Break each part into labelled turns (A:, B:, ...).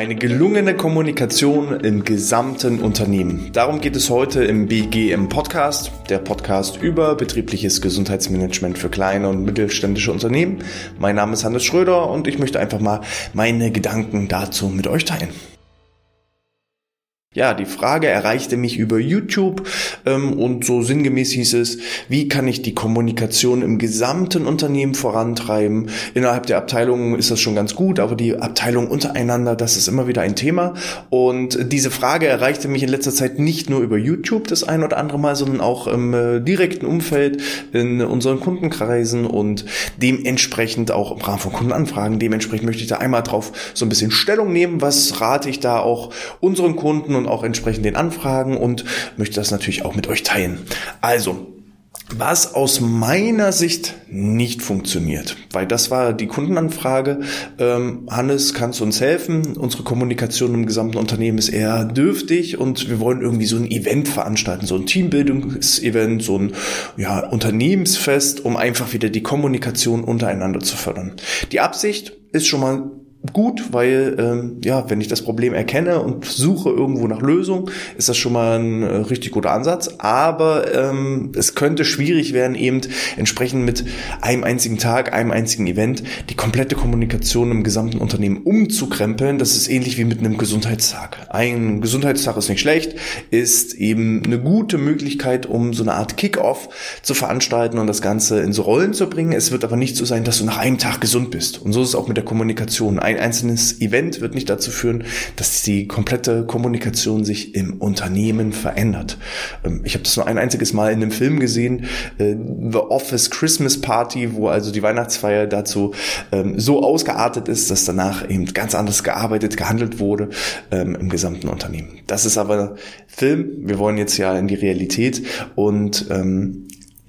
A: Eine gelungene Kommunikation im gesamten Unternehmen. Darum geht es heute im BGM Podcast, der Podcast über betriebliches Gesundheitsmanagement für kleine und mittelständische Unternehmen. Mein Name ist Hannes Schröder und ich möchte einfach mal meine Gedanken dazu mit euch teilen. Ja, die Frage erreichte mich über YouTube ähm, und so sinngemäß hieß es, wie kann ich die Kommunikation im gesamten Unternehmen vorantreiben? Innerhalb der Abteilung ist das schon ganz gut, aber die Abteilung untereinander, das ist immer wieder ein Thema. Und diese Frage erreichte mich in letzter Zeit nicht nur über YouTube das ein oder andere Mal, sondern auch im äh, direkten Umfeld in unseren Kundenkreisen und dementsprechend auch im Rahmen von Kundenanfragen. Dementsprechend möchte ich da einmal drauf so ein bisschen Stellung nehmen. Was rate ich da auch unseren Kunden und auch entsprechend den Anfragen und möchte das natürlich auch mit euch teilen. Also, was aus meiner Sicht nicht funktioniert, weil das war die Kundenanfrage. Ähm, Hannes, kannst du uns helfen? Unsere Kommunikation im gesamten Unternehmen ist eher dürftig und wir wollen irgendwie so ein Event veranstalten, so ein Teambildungsevent, so ein ja, Unternehmensfest, um einfach wieder die Kommunikation untereinander zu fördern. Die Absicht ist schon mal gut, weil ähm, ja, wenn ich das Problem erkenne und suche irgendwo nach Lösung, ist das schon mal ein äh, richtig guter Ansatz. Aber ähm, es könnte schwierig werden, eben entsprechend mit einem einzigen Tag, einem einzigen Event die komplette Kommunikation im gesamten Unternehmen umzukrempeln. Das ist ähnlich wie mit einem Gesundheitstag. Ein Gesundheitstag ist nicht schlecht, ist eben eine gute Möglichkeit, um so eine Art Kick-off zu veranstalten und das Ganze in so Rollen zu bringen. Es wird aber nicht so sein, dass du nach einem Tag gesund bist. Und so ist es auch mit der Kommunikation einzelnes Event wird nicht dazu führen, dass die komplette Kommunikation sich im Unternehmen verändert. Ähm, ich habe das nur ein einziges Mal in einem Film gesehen, äh, The Office Christmas Party, wo also die Weihnachtsfeier dazu ähm, so ausgeartet ist, dass danach eben ganz anders gearbeitet, gehandelt wurde ähm, im gesamten Unternehmen. Das ist aber Film. Wir wollen jetzt ja in die Realität und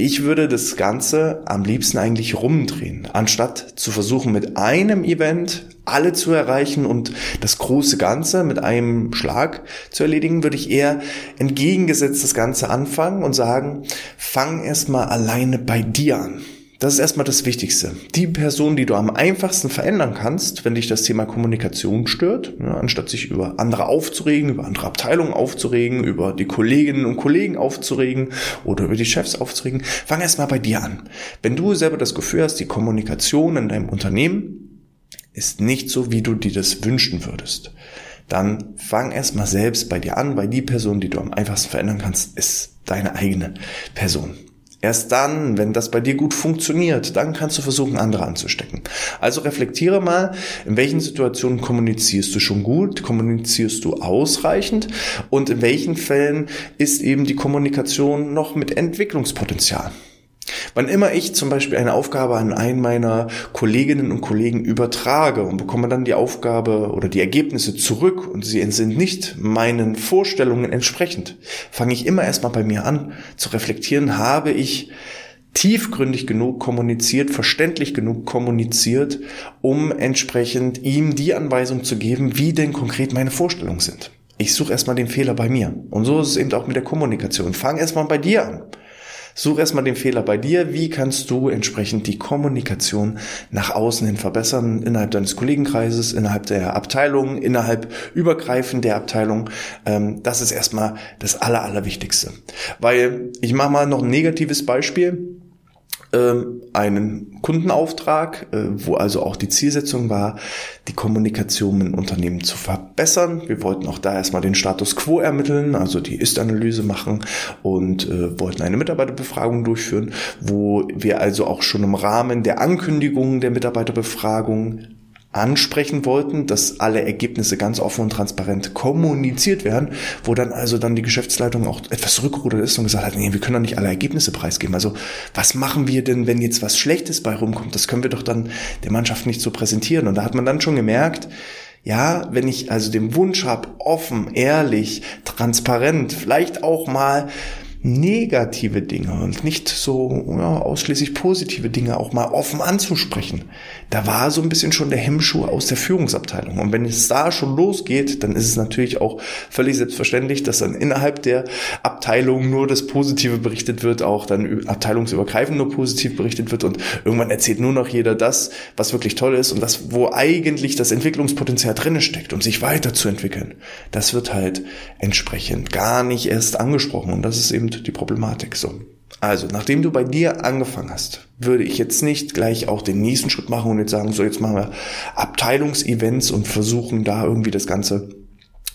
A: ich würde das Ganze am liebsten eigentlich rumdrehen, anstatt zu versuchen, mit einem Event alle zu erreichen und das große Ganze mit einem Schlag zu erledigen, würde ich eher entgegengesetzt das Ganze anfangen und sagen, fang erstmal alleine bei dir an. Das ist erstmal das Wichtigste. Die Person, die du am einfachsten verändern kannst, wenn dich das Thema Kommunikation stört, ja, anstatt sich über andere aufzuregen, über andere Abteilungen aufzuregen, über die Kolleginnen und Kollegen aufzuregen oder über die Chefs aufzuregen, fang erstmal bei dir an. Wenn du selber das Gefühl hast, die Kommunikation in deinem Unternehmen ist nicht so, wie du dir das wünschen würdest, dann fang erstmal selbst bei dir an, weil die Person, die du am einfachsten verändern kannst, ist deine eigene Person. Erst dann, wenn das bei dir gut funktioniert, dann kannst du versuchen, andere anzustecken. Also reflektiere mal, in welchen Situationen kommunizierst du schon gut, kommunizierst du ausreichend und in welchen Fällen ist eben die Kommunikation noch mit Entwicklungspotenzial. Wann immer ich zum Beispiel eine Aufgabe an einen meiner Kolleginnen und Kollegen übertrage und bekomme dann die Aufgabe oder die Ergebnisse zurück und sie sind nicht meinen Vorstellungen entsprechend, fange ich immer erstmal bei mir an zu reflektieren, habe ich tiefgründig genug kommuniziert, verständlich genug kommuniziert, um entsprechend ihm die Anweisung zu geben, wie denn konkret meine Vorstellungen sind. Ich suche erstmal den Fehler bei mir. Und so ist es eben auch mit der Kommunikation. Fang erstmal bei dir an. Such erstmal den Fehler bei dir. Wie kannst du entsprechend die Kommunikation nach außen hin verbessern, innerhalb deines Kollegenkreises, innerhalb der Abteilung, innerhalb übergreifend der Abteilung? Ähm, das ist erstmal das Aller, Allerwichtigste. Weil ich mache mal noch ein negatives Beispiel ähm, einen Kundenauftrag, äh, wo also auch die Zielsetzung war, die Kommunikation mit Unternehmen zu verbessern. Wir wollten auch da erstmal den Status quo ermitteln, also die Ist-Analyse machen und äh, wollten eine Mitarbeiterbefragung durchführen, wo wir also auch schon im Rahmen der Ankündigung der Mitarbeiterbefragung ansprechen wollten, dass alle Ergebnisse ganz offen und transparent kommuniziert werden, wo dann also dann die Geschäftsleitung auch etwas zurückgerudert ist und gesagt hat, nee, wir können doch nicht alle Ergebnisse preisgeben. Also was machen wir denn, wenn jetzt was Schlechtes bei rumkommt? Das können wir doch dann der Mannschaft nicht so präsentieren. Und da hat man dann schon gemerkt, ja, wenn ich also den Wunsch habe, offen, ehrlich, transparent, vielleicht auch mal negative Dinge und nicht so ja, ausschließlich positive Dinge auch mal offen anzusprechen. Da war so ein bisschen schon der Hemmschuh aus der Führungsabteilung. Und wenn es da schon losgeht, dann ist es natürlich auch völlig selbstverständlich, dass dann innerhalb der Abteilung nur das Positive berichtet wird, auch dann abteilungsübergreifend nur positiv berichtet wird und irgendwann erzählt nur noch jeder das, was wirklich toll ist und das, wo eigentlich das Entwicklungspotenzial drinne steckt, um sich weiterzuentwickeln. Das wird halt entsprechend gar nicht erst angesprochen und das ist eben die Problematik so. Also, nachdem du bei dir angefangen hast, würde ich jetzt nicht gleich auch den nächsten Schritt machen und jetzt sagen, so jetzt machen wir Abteilungsevents und versuchen da irgendwie das Ganze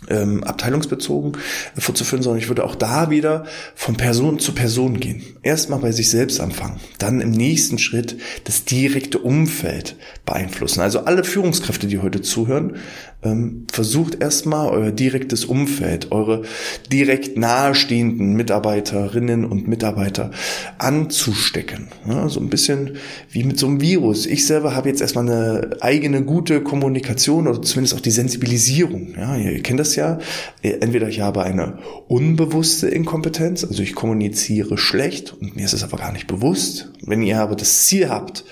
A: ähm, abteilungsbezogen vorzuführen, sondern ich würde auch da wieder von Person zu Person gehen. Erstmal bei sich selbst anfangen, dann im nächsten Schritt das direkte Umfeld beeinflussen. Also alle Führungskräfte, die heute zuhören, ähm, versucht erstmal euer direktes Umfeld, eure direkt nahestehenden Mitarbeiterinnen und Mitarbeiter anzustecken. Ja, so ein bisschen wie mit so einem Virus. Ich selber habe jetzt erstmal eine eigene gute Kommunikation oder zumindest auch die Sensibilisierung. Ja, ihr kennt das ja. Entweder ich habe eine unbewusste Inkompetenz, also ich kommuniziere schlecht und mir ist es aber gar nicht bewusst. Wenn ihr aber das Ziel habt,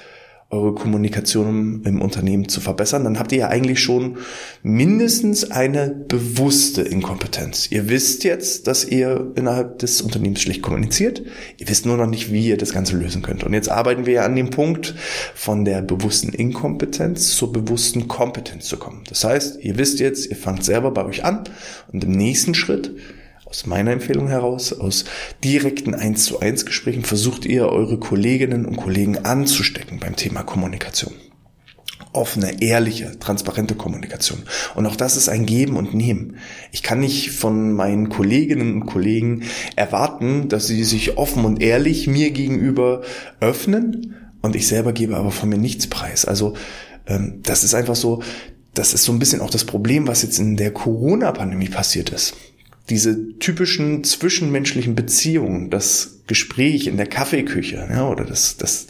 A: eure Kommunikation im Unternehmen zu verbessern, dann habt ihr ja eigentlich schon mindestens eine bewusste Inkompetenz. Ihr wisst jetzt, dass ihr innerhalb des Unternehmens schlecht kommuniziert. Ihr wisst nur noch nicht, wie ihr das Ganze lösen könnt. Und jetzt arbeiten wir ja an dem Punkt, von der bewussten Inkompetenz zur bewussten Kompetenz zu kommen. Das heißt, ihr wisst jetzt, ihr fangt selber bei euch an und im nächsten Schritt aus meiner Empfehlung heraus, aus direkten 1 zu 1 Gesprächen versucht ihr eure Kolleginnen und Kollegen anzustecken beim Thema Kommunikation. Offene, ehrliche, transparente Kommunikation. Und auch das ist ein Geben und Nehmen. Ich kann nicht von meinen Kolleginnen und Kollegen erwarten, dass sie sich offen und ehrlich mir gegenüber öffnen und ich selber gebe aber von mir nichts preis. Also ähm, das ist einfach so, das ist so ein bisschen auch das Problem, was jetzt in der Corona-Pandemie passiert ist diese typischen zwischenmenschlichen Beziehungen, das Gespräch in der Kaffeeküche ja, oder das, das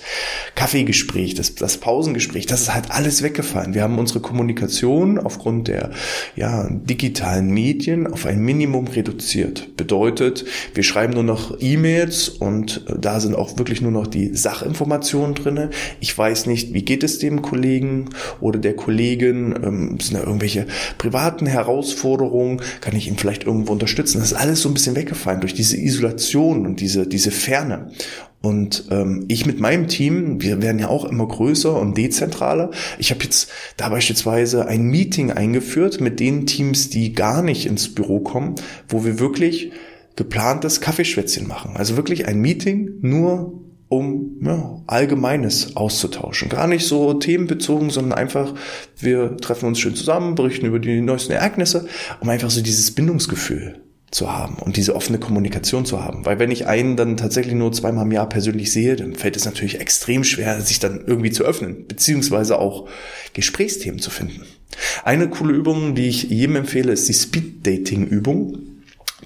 A: Kaffeegespräch, das, das Pausengespräch, das ist halt alles weggefallen. Wir haben unsere Kommunikation aufgrund der ja, digitalen Medien auf ein Minimum reduziert. Bedeutet, wir schreiben nur noch E-Mails und äh, da sind auch wirklich nur noch die Sachinformationen drinne. Ich weiß nicht, wie geht es dem Kollegen oder der Kollegin, ähm, sind da irgendwelche privaten Herausforderungen, kann ich ihn vielleicht irgendwo unterstützen. Das ist alles so ein bisschen weggefallen durch diese Isolation und diese, diese Ferne. Und ähm, ich mit meinem Team, wir werden ja auch immer größer und dezentraler. Ich habe jetzt da beispielsweise ein Meeting eingeführt mit den Teams, die gar nicht ins Büro kommen, wo wir wirklich geplantes Kaffeeschwätzchen machen. Also wirklich ein Meeting nur um ja, Allgemeines auszutauschen. Gar nicht so themenbezogen, sondern einfach, wir treffen uns schön zusammen, berichten über die neuesten Ereignisse, um einfach so dieses Bindungsgefühl zu haben und diese offene Kommunikation zu haben. Weil wenn ich einen dann tatsächlich nur zweimal im Jahr persönlich sehe, dann fällt es natürlich extrem schwer, sich dann irgendwie zu öffnen, beziehungsweise auch Gesprächsthemen zu finden. Eine coole Übung, die ich jedem empfehle, ist die Speed-Dating-Übung.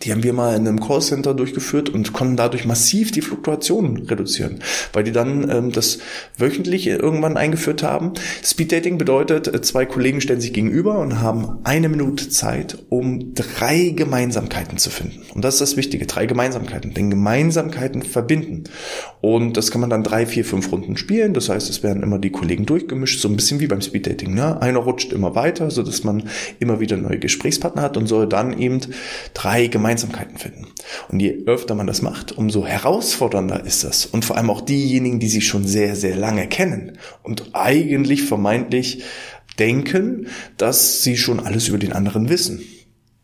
A: Die haben wir mal in einem Callcenter durchgeführt und konnten dadurch massiv die Fluktuationen reduzieren, weil die dann ähm, das wöchentlich irgendwann eingeführt haben. Speeddating bedeutet, äh, zwei Kollegen stellen sich gegenüber und haben eine Minute Zeit, um drei Gemeinsamkeiten zu finden. Und das ist das Wichtige, drei Gemeinsamkeiten. Denn Gemeinsamkeiten verbinden. Und das kann man dann drei, vier, fünf Runden spielen. Das heißt, es werden immer die Kollegen durchgemischt, so ein bisschen wie beim Speeddating. Ne? Einer rutscht immer weiter, so dass man immer wieder neue Gesprächspartner hat und soll dann eben drei Gemeinsamkeiten Gemeinsamkeiten finden. Und je öfter man das macht, umso herausfordernder ist das. Und vor allem auch diejenigen, die sich schon sehr, sehr lange kennen und eigentlich vermeintlich denken, dass sie schon alles über den anderen wissen.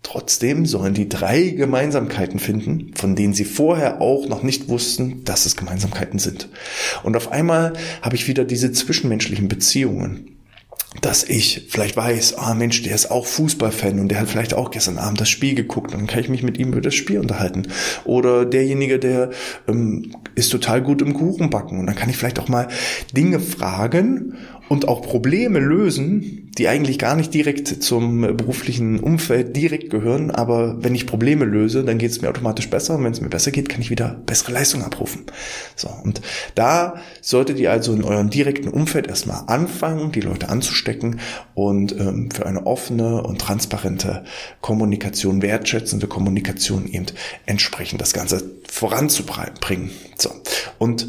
A: Trotzdem sollen die drei Gemeinsamkeiten finden, von denen sie vorher auch noch nicht wussten, dass es Gemeinsamkeiten sind. Und auf einmal habe ich wieder diese zwischenmenschlichen Beziehungen dass ich vielleicht weiß, ah Mensch, der ist auch Fußballfan und der hat vielleicht auch gestern Abend das Spiel geguckt dann kann ich mich mit ihm über das Spiel unterhalten. Oder derjenige, der ähm, ist total gut im Kuchenbacken und dann kann ich vielleicht auch mal Dinge fragen und auch Probleme lösen, die eigentlich gar nicht direkt zum beruflichen Umfeld direkt gehören, aber wenn ich Probleme löse, dann geht es mir automatisch besser und wenn es mir besser geht, kann ich wieder bessere Leistung abrufen. So, und da solltet ihr also in eurem direkten Umfeld erstmal anfangen, die Leute anzustecken und ähm, für eine offene und transparente Kommunikation, wertschätzende Kommunikation eben entsprechend das Ganze voranzubringen. So, und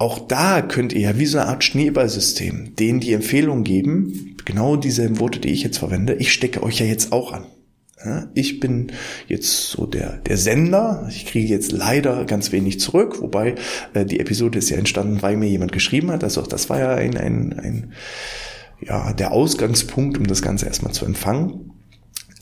A: auch da könnt ihr ja wie so eine Art Schneeballsystem denen die Empfehlung geben, genau dieselben Worte, die ich jetzt verwende, ich stecke euch ja jetzt auch an. ich bin jetzt so der, der Sender. Ich kriege jetzt leider ganz wenig zurück, wobei äh, die Episode ist ja entstanden, weil mir jemand geschrieben hat. Also das war ja ein, ein, ein ja, der Ausgangspunkt, um das Ganze erstmal zu empfangen.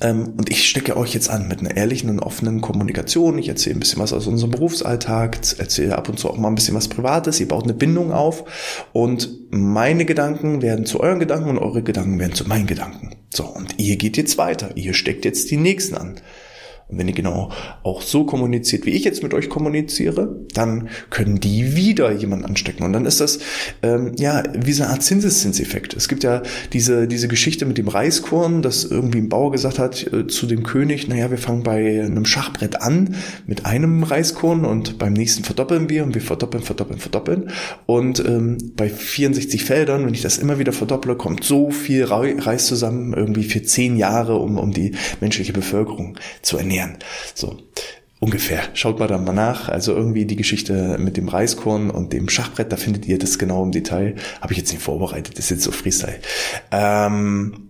A: Ähm, und ich stecke euch jetzt an mit einer ehrlichen und offenen Kommunikation. Ich erzähle ein bisschen was aus unserem Berufsalltag, erzähle ab und zu auch mal ein bisschen was Privates. Ihr baut eine Bindung auf und meine Gedanken werden zu euren Gedanken und eure Gedanken werden zu meinen Gedanken. So, und ihr geht jetzt weiter. Ihr steckt jetzt die nächsten an. Und wenn ihr genau auch so kommuniziert, wie ich jetzt mit euch kommuniziere, dann können die wieder jemanden anstecken. Und dann ist das ähm, ja wie so eine Art Zinseszinseffekt. Es gibt ja diese, diese Geschichte mit dem Reiskorn, dass irgendwie ein Bauer gesagt hat äh, zu dem König, naja, wir fangen bei einem Schachbrett an mit einem Reiskorn und beim nächsten verdoppeln wir und wir verdoppeln, verdoppeln, verdoppeln. Und ähm, bei 64 Feldern, wenn ich das immer wieder verdopple, kommt so viel Reis zusammen, irgendwie für zehn Jahre, um, um die menschliche Bevölkerung zu ernähren ernähren. So. Ungefähr. Schaut mal da mal nach. Also irgendwie die Geschichte mit dem Reiskorn und dem Schachbrett, da findet ihr das genau im Detail. Habe ich jetzt nicht vorbereitet, ist jetzt so Freestyle. Ähm,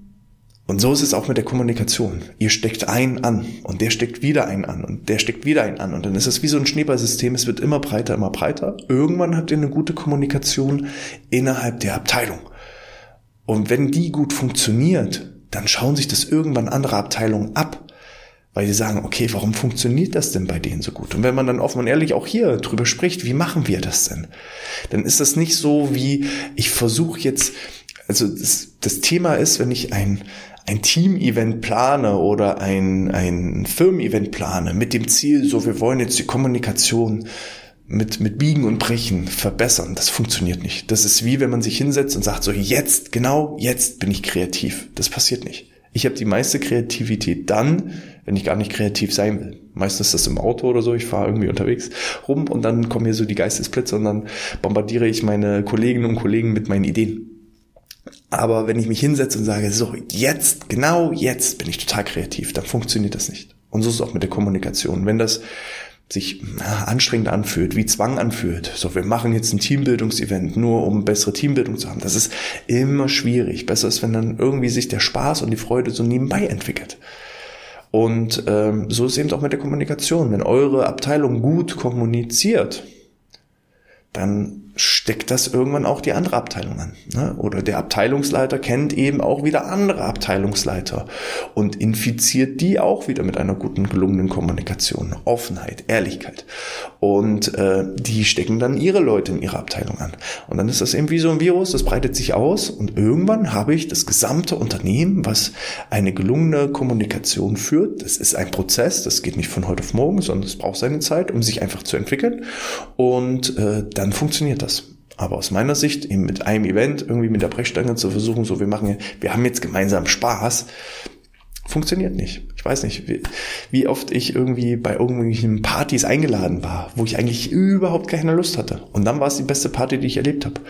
A: und so ist es auch mit der Kommunikation. Ihr steckt einen an und der steckt wieder einen an und der steckt wieder einen an und dann ist es wie so ein Schneeballsystem. Es wird immer breiter, immer breiter. Irgendwann habt ihr eine gute Kommunikation innerhalb der Abteilung. Und wenn die gut funktioniert, dann schauen sich das irgendwann andere Abteilungen ab weil sie sagen, okay, warum funktioniert das denn bei denen so gut? Und wenn man dann offen und ehrlich auch hier drüber spricht, wie machen wir das denn? Dann ist das nicht so wie, ich versuche jetzt, also das, das Thema ist, wenn ich ein, ein Team-Event plane oder ein, ein Firmen-Event plane mit dem Ziel, so wir wollen jetzt die Kommunikation mit, mit Biegen und Brechen verbessern. Das funktioniert nicht. Das ist wie wenn man sich hinsetzt und sagt, so jetzt, genau jetzt bin ich kreativ. Das passiert nicht. Ich habe die meiste Kreativität dann, wenn ich gar nicht kreativ sein will. Meistens ist das im Auto oder so, ich fahre irgendwie unterwegs rum und dann kommen hier so die Geistesblitze und dann bombardiere ich meine Kolleginnen und Kollegen mit meinen Ideen. Aber wenn ich mich hinsetze und sage, so, jetzt, genau jetzt bin ich total kreativ, dann funktioniert das nicht. Und so ist es auch mit der Kommunikation. Wenn das sich anstrengend anfühlt, wie Zwang anfühlt. So, wir machen jetzt ein Teambildungsevent nur, um bessere Teambildung zu haben. Das ist immer schwierig. Besser ist, wenn dann irgendwie sich der Spaß und die Freude so nebenbei entwickelt. Und ähm, so ist eben auch mit der Kommunikation. Wenn eure Abteilung gut kommuniziert, dann steckt das irgendwann auch die andere Abteilung an. Ne? Oder der Abteilungsleiter kennt eben auch wieder andere Abteilungsleiter und infiziert die auch wieder mit einer guten, gelungenen Kommunikation, Offenheit, Ehrlichkeit. Und äh, die stecken dann ihre Leute in ihre Abteilung an. Und dann ist das eben wie so ein Virus, das breitet sich aus und irgendwann habe ich das gesamte Unternehmen, was eine gelungene Kommunikation führt. Das ist ein Prozess, das geht nicht von heute auf morgen, sondern es braucht seine Zeit, um sich einfach zu entwickeln. Und äh, dann funktioniert das. Aber aus meiner Sicht, eben mit einem Event, irgendwie mit der Brechstange zu versuchen, so wir machen, wir haben jetzt gemeinsam Spaß, funktioniert nicht. Ich weiß nicht, wie, wie oft ich irgendwie bei irgendwelchen Partys eingeladen war, wo ich eigentlich überhaupt keine Lust hatte. Und dann war es die beste Party, die ich erlebt habe.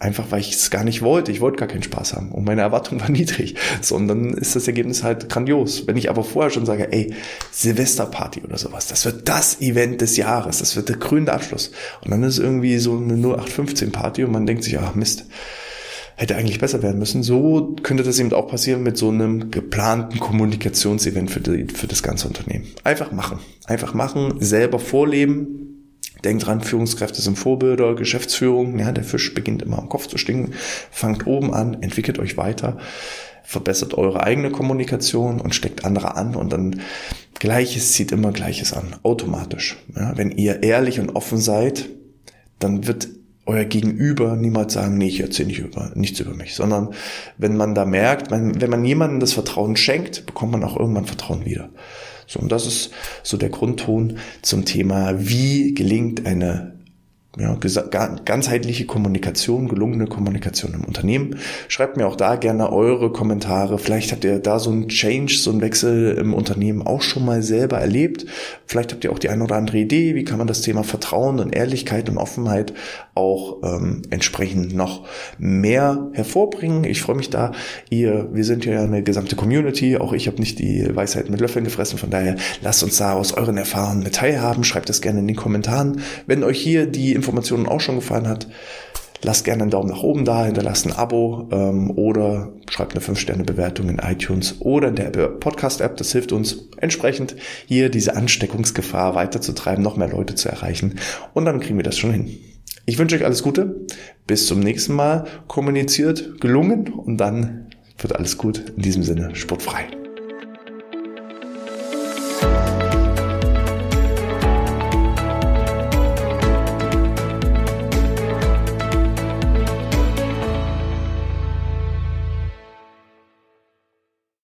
A: Einfach weil ich es gar nicht wollte. Ich wollte gar keinen Spaß haben. Und meine Erwartung war niedrig. So, und dann ist das Ergebnis halt grandios. Wenn ich aber vorher schon sage, ey, Silvesterparty oder sowas, das wird das Event des Jahres, das wird der krönende Abschluss. Und dann ist irgendwie so eine 0815 Party und man denkt sich, ach Mist, hätte eigentlich besser werden müssen. So könnte das eben auch passieren mit so einem geplanten Kommunikationsevent für, die, für das ganze Unternehmen. Einfach machen. Einfach machen, selber vorleben, Denkt dran, Führungskräfte sind Vorbilder, Geschäftsführung, ja, der Fisch beginnt immer am Kopf zu stinken. Fangt oben an, entwickelt euch weiter, verbessert eure eigene Kommunikation und steckt andere an und dann Gleiches zieht immer Gleiches an, automatisch. Ja, wenn ihr ehrlich und offen seid, dann wird euer Gegenüber niemals sagen, nee, ich erzähle nicht über, nichts über mich, sondern wenn man da merkt, wenn man jemandem das Vertrauen schenkt, bekommt man auch irgendwann Vertrauen wieder. So, und das ist so der Grundton zum Thema, wie gelingt eine ja, ganzheitliche Kommunikation, gelungene Kommunikation im Unternehmen. Schreibt mir auch da gerne eure Kommentare. Vielleicht habt ihr da so einen Change, so einen Wechsel im Unternehmen auch schon mal selber erlebt. Vielleicht habt ihr auch die eine oder andere Idee, wie kann man das Thema Vertrauen und Ehrlichkeit und Offenheit auch ähm, entsprechend noch mehr hervorbringen. Ich freue mich da. Ihr, wir sind ja eine gesamte Community. Auch ich habe nicht die Weisheit mit Löffeln gefressen. Von daher lasst uns da aus euren Erfahrungen mit teilhaben. Schreibt das gerne in den Kommentaren. Wenn euch hier die Informationen auch schon gefallen hat, lasst gerne einen Daumen nach oben da, hinterlasst ein Abo ähm, oder schreibt eine 5-Sterne-Bewertung in iTunes oder in der Podcast-App. Das hilft uns entsprechend hier diese Ansteckungsgefahr weiterzutreiben, noch mehr Leute zu erreichen und dann kriegen wir das schon hin. Ich wünsche euch alles Gute. Bis zum nächsten Mal. Kommuniziert gelungen und dann wird alles gut. In diesem Sinne, sportfrei.